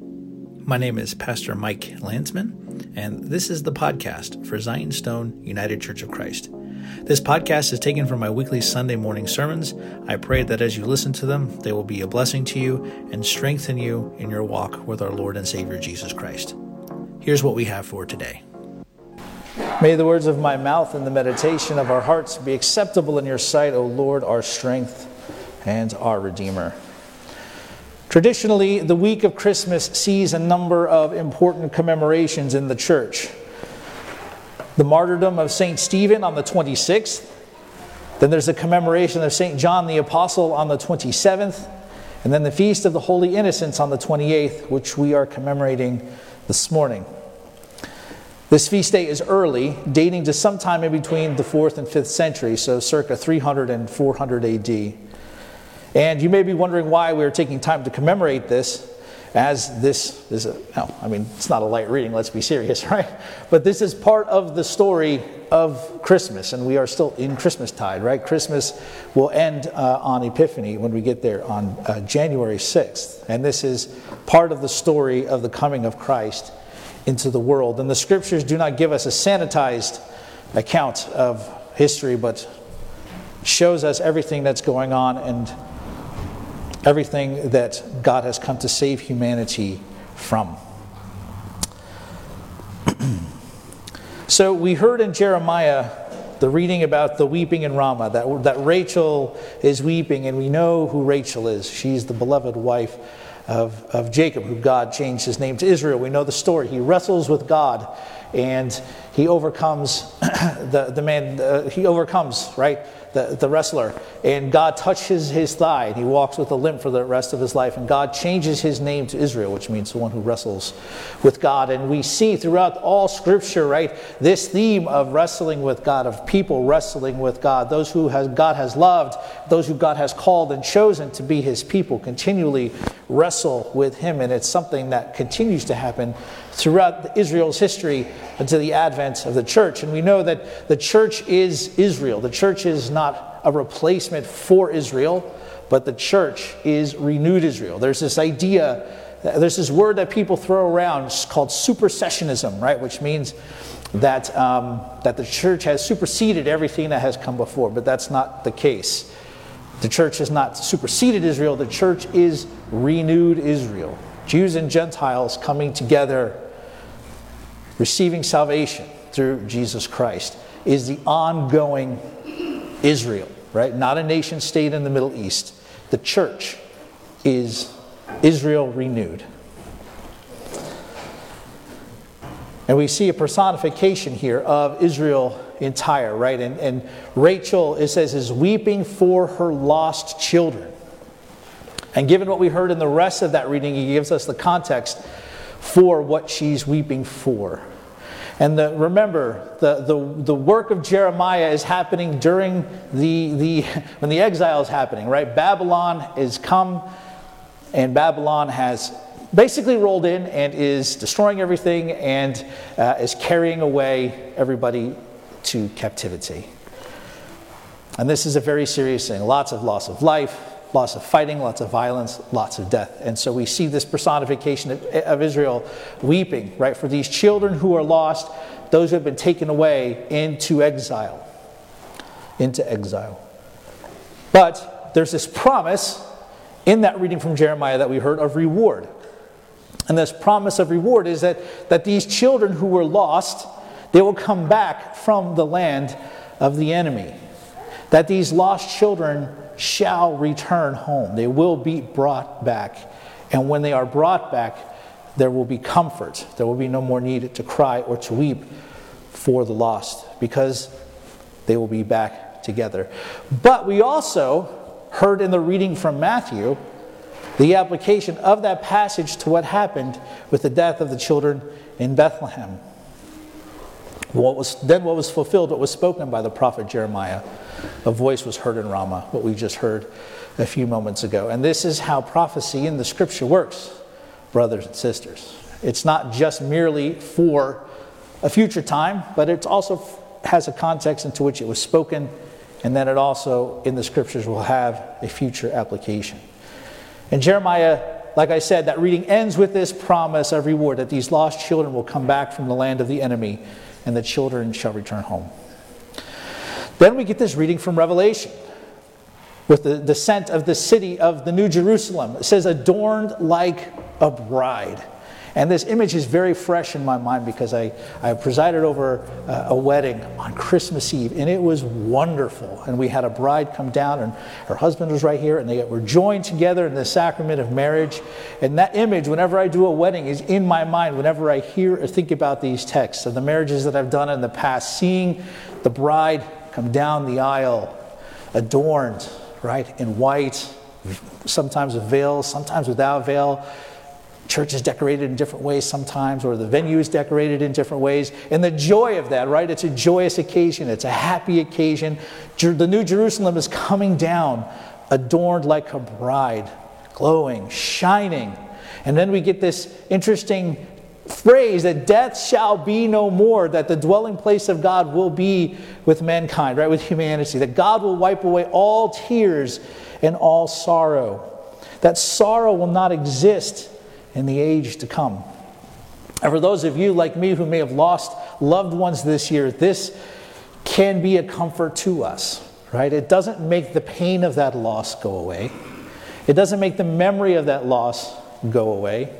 My name is Pastor Mike Landsman, and this is the podcast for Zion's Stone United Church of Christ. This podcast is taken from my weekly Sunday morning sermons. I pray that as you listen to them, they will be a blessing to you and strengthen you in your walk with our Lord and Savior Jesus Christ. Here's what we have for today. May the words of my mouth and the meditation of our hearts be acceptable in your sight, O Lord, our strength and our Redeemer. Traditionally, the week of Christmas sees a number of important commemorations in the church. The martyrdom of St. Stephen on the 26th. Then there's a commemoration of St. John the Apostle on the 27th. And then the Feast of the Holy Innocents on the 28th, which we are commemorating this morning. This feast day is early, dating to sometime in between the 4th and 5th century, so circa 300 and 400 AD. And you may be wondering why we're taking time to commemorate this, as this is a, no, I mean, it's not a light reading, let's be serious, right? But this is part of the story of Christmas, and we are still in Christmas tide, right? Christmas will end uh, on Epiphany when we get there on uh, January 6th. And this is part of the story of the coming of Christ into the world. And the scriptures do not give us a sanitized account of history, but shows us everything that's going on and everything that God has come to save humanity from. so we heard in Jeremiah the reading about the weeping in Ramah, that, that Rachel is weeping, and we know who Rachel is. She's the beloved wife of, of Jacob, who God changed his name to Israel. We know the story. He wrestles with God and he overcomes the, the man, uh, he overcomes, right? The, the wrestler. And God touches his thigh and he walks with a limp for the rest of his life. And God changes his name to Israel, which means the one who wrestles with God. And we see throughout all scripture, right, this theme of wrestling with God, of people wrestling with God, those who has, God has loved, those who God has called and chosen to be his people, continually wrestle with him. And it's something that continues to happen throughout Israel's history until the advent of the church. And we know that the church is Israel. The church is not a replacement for Israel, but the church is renewed Israel. There's this idea, there's this word that people throw around called supersessionism, right? Which means that, um, that the church has superseded everything that has come before, but that's not the case. The church has not superseded Israel, the church is renewed Israel. Jews and Gentiles coming together receiving salvation through Jesus Christ is the ongoing Israel, right? Not a nation state in the Middle East. The church is Israel renewed. And we see a personification here of Israel entire, right? And, and Rachel, it says, is weeping for her lost children. And given what we heard in the rest of that reading, he gives us the context for what she's weeping for. And the, remember, the, the, the work of Jeremiah is happening during the, the, when the exile is happening, right? Babylon is come, and Babylon has basically rolled in and is destroying everything and uh, is carrying away everybody to captivity. And this is a very serious thing. Lots of loss of life, lots of fighting, lots of violence, lots of death. And so we see this personification of, of, Israel weeping, right, for these children who are lost, those who have been taken away into exile. Into exile. But there's this promise in that reading from Jeremiah that we heard of reward. And this promise of reward is that, that these children who were lost, they will come back from the land of the enemy. That these lost children shall return home. They will be brought back. And when they are brought back, there will be comfort. There will be no more need to cry or to weep for the lost because they will be back together. But we also heard in the reading from Matthew the application of that passage to what happened with the death of the children in Bethlehem. What was, then what was fulfilled, what was spoken by the prophet Jeremiah. A voice was heard in Ramah, what we just heard a few moments ago. And this is how prophecy in the scripture works, brothers and sisters. It's not just merely for a future time, but it also has a context into which it was spoken, and then it also in the scriptures will have a future application. And Jeremiah like I said, that reading ends with this promise of reward that these lost children will come back from the land of the enemy and the children shall return home. Then we get this reading from Revelation with the descent of the city of the New Jerusalem. It says, adorned like a bride. And this image is very fresh in my mind because I, I presided over uh, a wedding on Christmas Eve, and it was wonderful. And we had a bride come down, and her husband was right here, and they were joined together in the sacrament of marriage. And that image, whenever I do a wedding, is in my mind whenever I hear or think about these texts of the marriages that I've done in the past, seeing the bride come down the aisle adorned, right, in white, sometimes with veil, sometimes without veil church is decorated in different ways sometimes, or the venue is decorated in different ways. And the joy of that, right? It's a joyous occasion, it's a happy occasion. The New Jerusalem is coming down, adorned like a bride, glowing, shining. And then we get this interesting phrase that death shall be no more, that the dwelling place of God will be with mankind, right? With humanity, that God will wipe away all tears and all sorrow. That sorrow will not exist in the age to come. And for those of you like me who may have lost loved ones this year, this can be a comfort to us, right? It doesn't make the pain of that loss go away, it doesn't make the memory of that loss go away.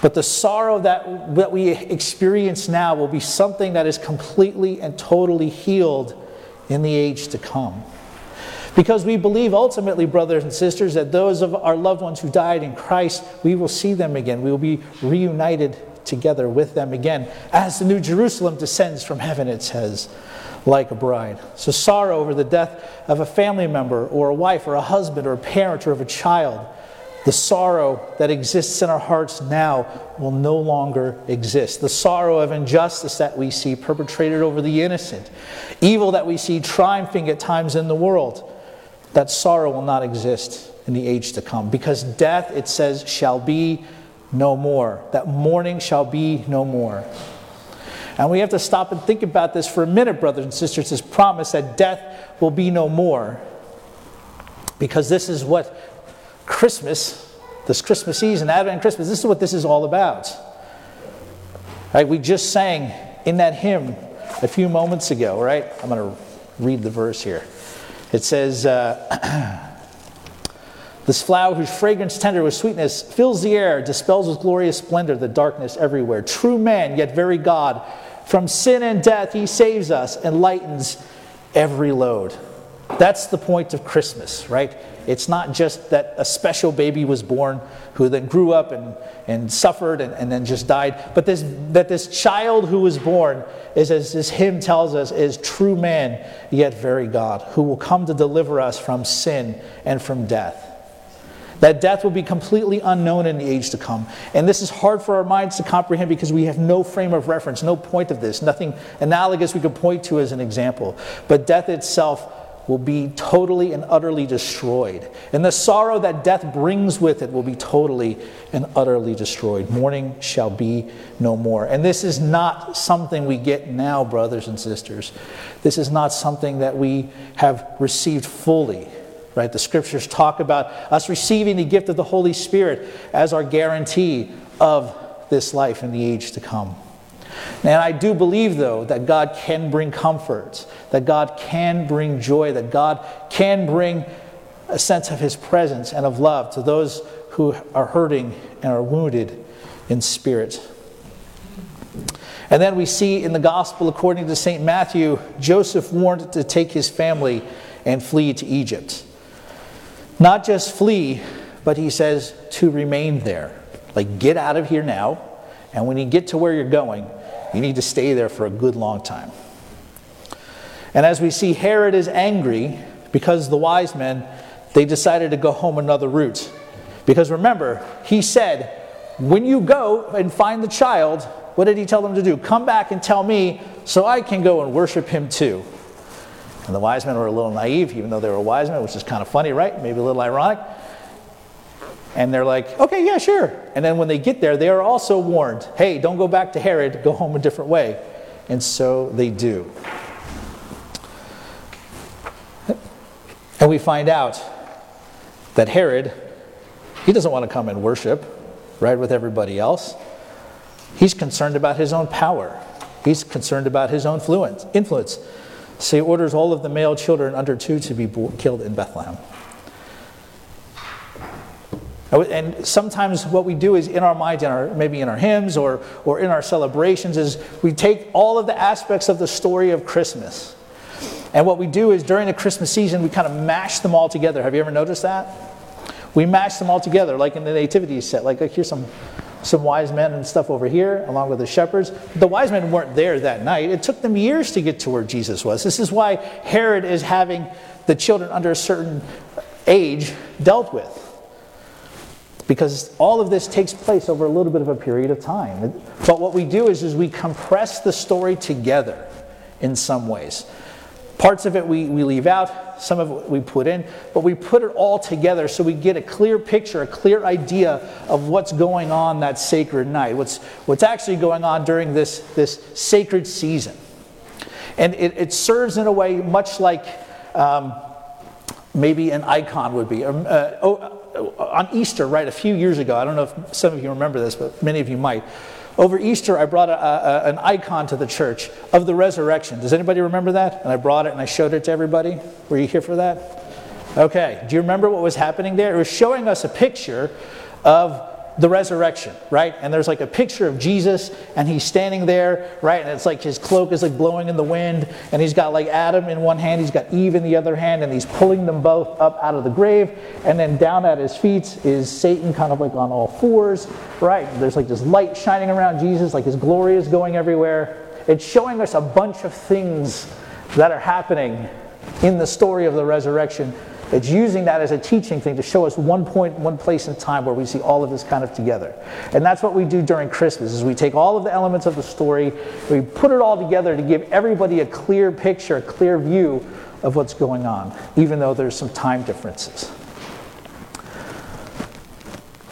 But the sorrow that, that we experience now will be something that is completely and totally healed in the age to come. Because we believe ultimately, brothers and sisters, that those of our loved ones who died in Christ, we will see them again. We will be reunited together with them again as the New Jerusalem descends from heaven, it says, like a bride. So, sorrow over the death of a family member, or a wife, or a husband, or a parent, or of a child, the sorrow that exists in our hearts now will no longer exist. The sorrow of injustice that we see perpetrated over the innocent, evil that we see triumphing at times in the world that sorrow will not exist in the age to come. Because death, it says, shall be no more. That mourning shall be no more. And we have to stop and think about this for a minute, brothers and sisters, this promise that death will be no more. Because this is what Christmas, this Christmas season, Advent Christmas, this is what this is all about. Right? We just sang in that hymn a few moments ago, right? I'm going to read the verse here. It says, uh, This flower whose fragrance tender with sweetness fills the air, dispels with glorious splendor the darkness everywhere. True man, yet very God. From sin and death he saves us and lightens every load. That's the point of Christmas, right? It's not just that a special baby was born who then grew up and, and suffered and, and then just died, but this, that this child who was born is, as this hymn tells us, is true man, yet very God, who will come to deliver us from sin and from death. That death will be completely unknown in the age to come. And this is hard for our minds to comprehend because we have no frame of reference, no point of this, nothing analogous we could point to as an example. But death itself will be totally and utterly destroyed. And the sorrow that death brings with it will be totally and utterly destroyed. Mourning shall be no more. And this is not something we get now, brothers and sisters. This is not something that we have received fully. Right? The scriptures talk about us receiving the gift of the Holy Spirit as our guarantee of this life in the age to come. And I do believe, though, that God can bring comfort, that God can bring joy, that God can bring a sense of His presence and of love to those who are hurting and are wounded in spirit. And then we see in the gospel, according to St. Matthew, Joseph warned to take his family and flee to Egypt. Not just flee, but he says to remain there. Like, get out of here now. And when you get to where you're going, you need to stay there for a good long time. And as we see, Herod is angry because the wise men, they decided to go home another route. Because remember, he said, when you go and find the child, what did he tell them to do? Come back and tell me so I can go and worship him too. And the wise men were a little naive, even though they were wise men, which is kind of funny, right? Maybe a little ironic. And they're like, okay, yeah, sure. And then when they get there, they are also warned hey, don't go back to Herod, go home a different way. And so they do. And we find out that Herod He doesn't want to come and worship, right, with everybody else. He's concerned about his own power. He's concerned about his own influence. So he orders all of the male children under two to be killed in Bethlehem. And sometimes what we do is in our minds, in our, maybe in our hymns or, or in our celebrations, is we take all of the aspects of the story of Christmas. And what we do is during the Christmas season, we kind of mash them all together. Have you ever noticed that? We mash them all together, like in the nativity set. Like, like here's some, some wise men and stuff over here, along with the shepherds. The wise men weren't there that night. It took them years to get to where Jesus was. This is why Herod is having the children under a certain age dealt with because all of this takes place over a little bit of a period of time. But what we do is, is we compress the story together in some ways. Parts of it we, we leave out, some of it we put in, but we put it all together so we get a clear picture, a clear idea of what's going on that sacred night, what's, what's actually going on during this, this sacred season. And it, it serves in a way much like um, maybe an icon would be. Um, uh, oh, Uh, on Easter, right, a few years ago, I don't know if some of you remember this, but many of you might. Over Easter, I brought a, a, an icon to the church of the resurrection. Does anybody remember that? And I brought it and I showed it to everybody. Were you here for that? Okay. Do you remember what was happening there? It was showing us a picture of the resurrection, right? And there's like a picture of Jesus and he's standing there, right? And it's like his cloak is like blowing in the wind and he's got like Adam in one hand, he's got Eve in the other hand, and he's pulling them both up out of the grave. And then down at his feet is Satan kind of like on all fours, right? There's like this light shining around Jesus, like his glory is going everywhere. It's showing us a bunch of things that are happening in the story of the resurrection it's using that as a teaching thing to show us one point, one place in time where we see all of this kind of together. And that's what we do during Christmas is we take all of the elements of the story, we put it all together to give everybody a clear picture, a clear view of what's going on, even though there's some time differences.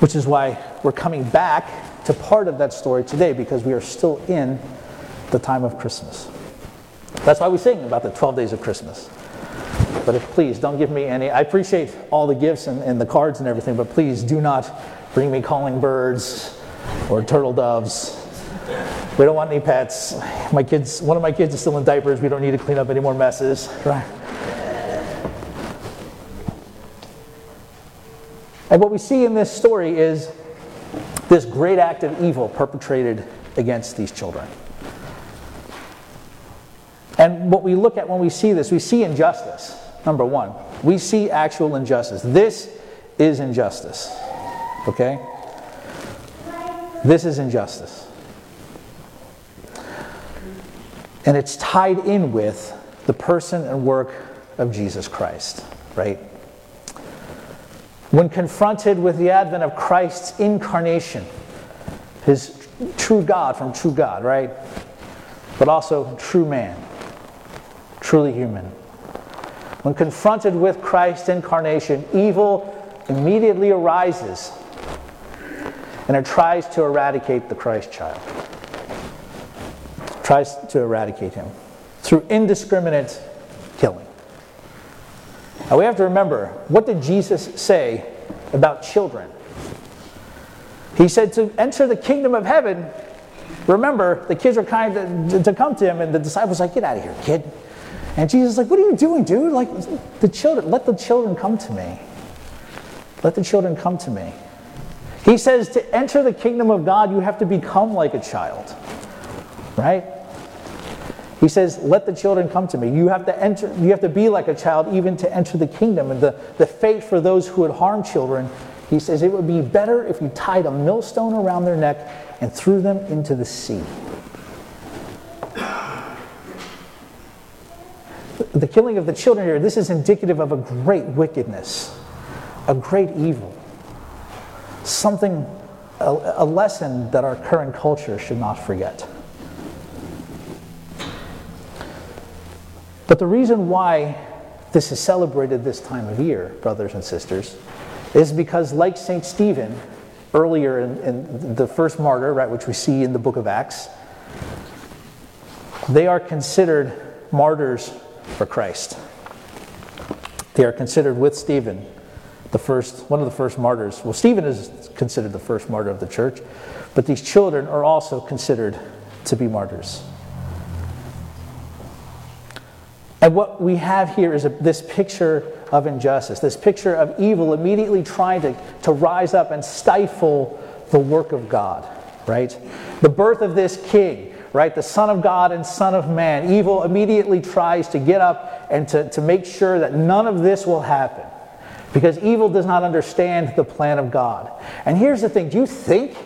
Which is why we're coming back to part of that story today because we are still in the time of Christmas. That's why we sing about the 12 days of Christmas. But if, please don't give me any. I appreciate all the gifts and, and the cards and everything, but please do not bring me calling birds or turtle doves. We don't want any pets. My kids, one of my kids is still in diapers. We don't need to clean up any more messes, right? And what we see in this story is this great act of evil perpetrated against these children. And what we look at when we see this, we see injustice. Number one, we see actual injustice. This is injustice. Okay? This is injustice. And it's tied in with the person and work of Jesus Christ, right? When confronted with the advent of Christ's incarnation, his true God from true God, right? But also true man, truly human. When confronted with Christ's incarnation, evil immediately arises and it tries to eradicate the Christ child. Tries to eradicate him through indiscriminate killing. Now we have to remember what did Jesus say about children? He said to enter the kingdom of heaven. Remember, the kids were kind to, to come to him, and the disciples like, "Get out of here, kid! And Jesus is like, What are you doing, dude? Like, the children, let the children come to me. Let the children come to me. He says to enter the kingdom of God, you have to become like a child. Right? He says, Let the children come to me. You have to enter, you have to be like a child even to enter the kingdom. And the, the fate for those who would harm children, he says, it would be better if you tied a millstone around their neck and threw them into the sea. The killing of the children here, this is indicative of a great wickedness, a great evil, something, a, a lesson that our current culture should not forget. But the reason why this is celebrated this time of year, brothers and sisters, is because, like St. Stephen, earlier in, in, the first martyr, right, which we see in the book of Acts, they are considered martyrs for Christ. They are considered with Stephen the first, one of the first martyrs. Well, Stephen is considered the first martyr of the church, but these children are also considered to be martyrs. And what we have here is a, this picture of injustice, this picture of evil immediately trying to, to rise up and stifle the work of God, right? The birth of this king, right? The Son of God and Son of Man. Evil immediately tries to get up and to, to make sure that none of this will happen because evil does not understand the plan of God. And here's the thing do you think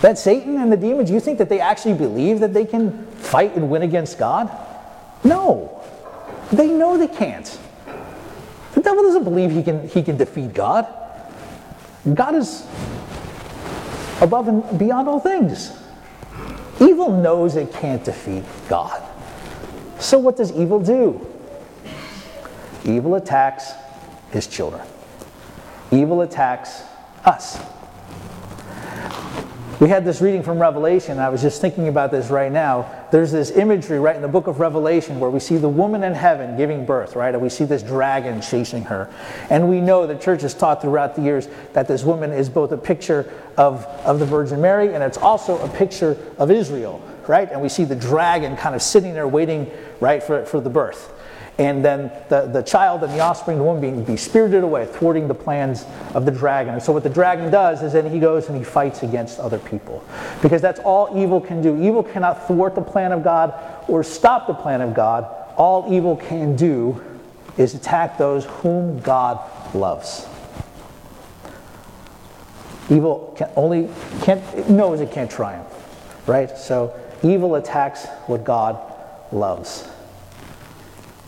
that Satan and the demons, do you think that they actually believe that they can fight and win against God? No. They know they can't. The devil doesn't believe he can, he can defeat God. God is above and beyond all things. Evil knows it can't defeat God. So, what does evil do? Evil attacks his children. Evil attacks us. We had this reading from Revelation. I was just thinking about this right now. There's this imagery right in the book of Revelation where we see the woman in heaven giving birth, right? And we see this dragon chasing her. And we know the church has taught throughout the years that this woman is both a picture of, of the Virgin Mary and it's also a picture of Israel, right? And we see the dragon kind of sitting there waiting, right, for, for the birth and then the, the child and the offspring of the woman being be spirited away, thwarting the plans of the dragon. And so what the dragon does is then he goes and he fights against other people. Because that's all evil can do. Evil cannot thwart the plan of God or stop the plan of God. All evil can do is attack those whom God loves. Evil can only can't it knows it can't triumph. Right? So evil attacks what God loves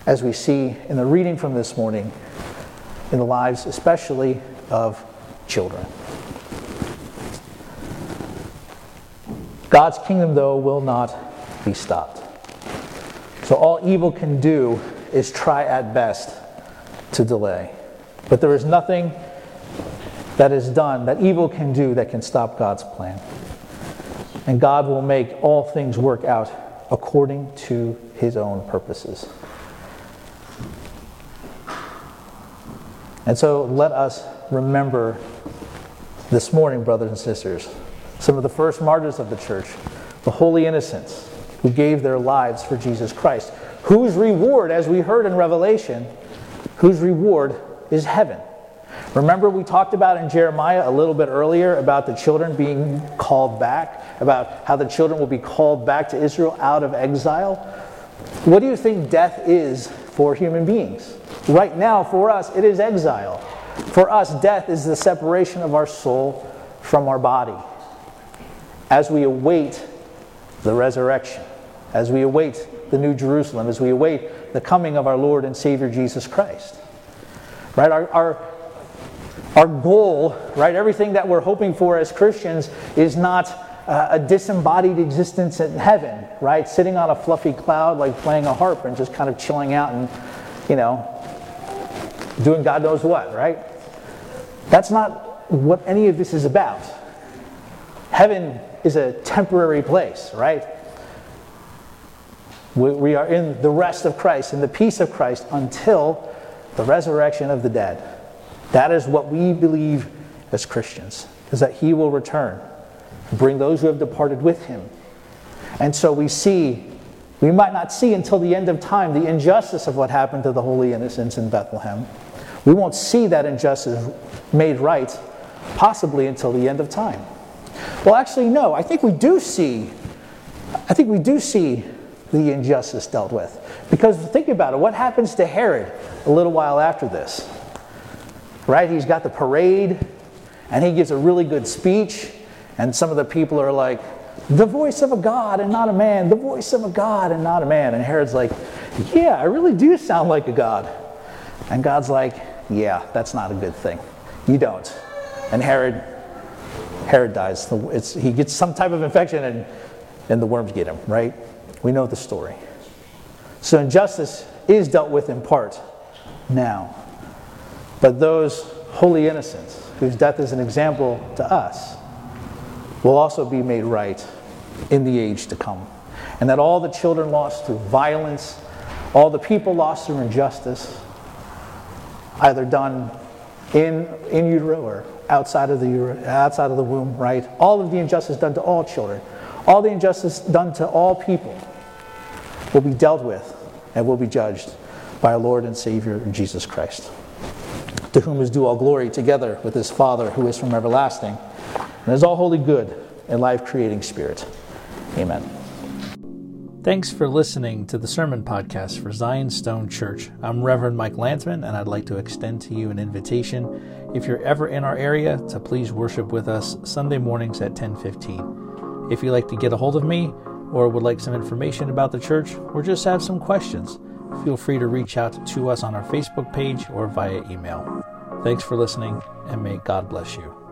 as we see in the reading from this morning in the lives, especially of children. God's kingdom, though, will not be stopped. So all evil can do is try at best to delay. But there is nothing that is done that evil can do that can stop God's plan. And God will make all things work out according to his own purposes. And so let us remember this morning, brothers and sisters, some of the first martyrs of the church, the holy innocents who gave their lives for Jesus Christ, whose reward, as we heard in Revelation, whose reward is heaven. Remember, we talked about in Jeremiah a little bit earlier about the children being called back, about how the children will be called back to Israel out of exile. What do you think death is for human beings? Right now, for us, it is exile. For us, death is the separation of our soul from our body. As we await the resurrection, as we await the New Jerusalem, as we await the coming of our Lord and Savior Jesus Christ. Right? Our, our, our goal, right, everything that we're hoping for as Christians is not uh, a disembodied existence in heaven, right? Sitting on a fluffy cloud, like playing a harp and just kind of chilling out and, you know, doing God knows what, right? That's not what any of this is about. Heaven is a temporary place, right? We, we are in the rest of Christ, in the peace of Christ until the resurrection of the dead. That is what we believe as Christians, is that He will return, bring those who have departed with Him. And so we see, we might not see until the end of time the injustice of what happened to the holy innocents in Bethlehem. We won't see that injustice made right possibly until the end of time. Well, actually, no. I think we do see, I think we do see the injustice dealt with. Because think about it, what happens to Herod a little while after this? Right? He's got the parade and he gives a really good speech, and some of the people are like, the voice of a God and not a man, the voice of a God and not a man. And Herod's like, yeah, I really do sound like a God. And God's like, yeah, that's not a good thing. You don't. And Herod, Herod dies. It's, he gets some type of infection and, and the worms get him, right? We know the story. So injustice is dealt with in part now. But those holy innocents, whose death is an example to us, will also be made right in the age to come. And that all the children lost through violence, all the people lost through injustice, either done in, in utero or outside of, the, outside of the womb, right? All of the injustice done to all children, all the injustice done to all people will be dealt with and will be judged by our Lord and Savior Jesus Christ, to whom is due all glory together with his Father who is from everlasting, and is all holy good and life creating spirit. Amen. Thanks for listening to the Sermon Podcast for Zion's Stone Church. I'm Reverend Mike Landsman, and I'd like to extend to you an invitation, if you're ever in our area, to please worship with us Sunday mornings at 10:15. If you'd like to get a hold of me, or would like some information about the church, or just have some questions, feel free to reach out to us on our Facebook page or via email. Thanks for listening, and may God bless you.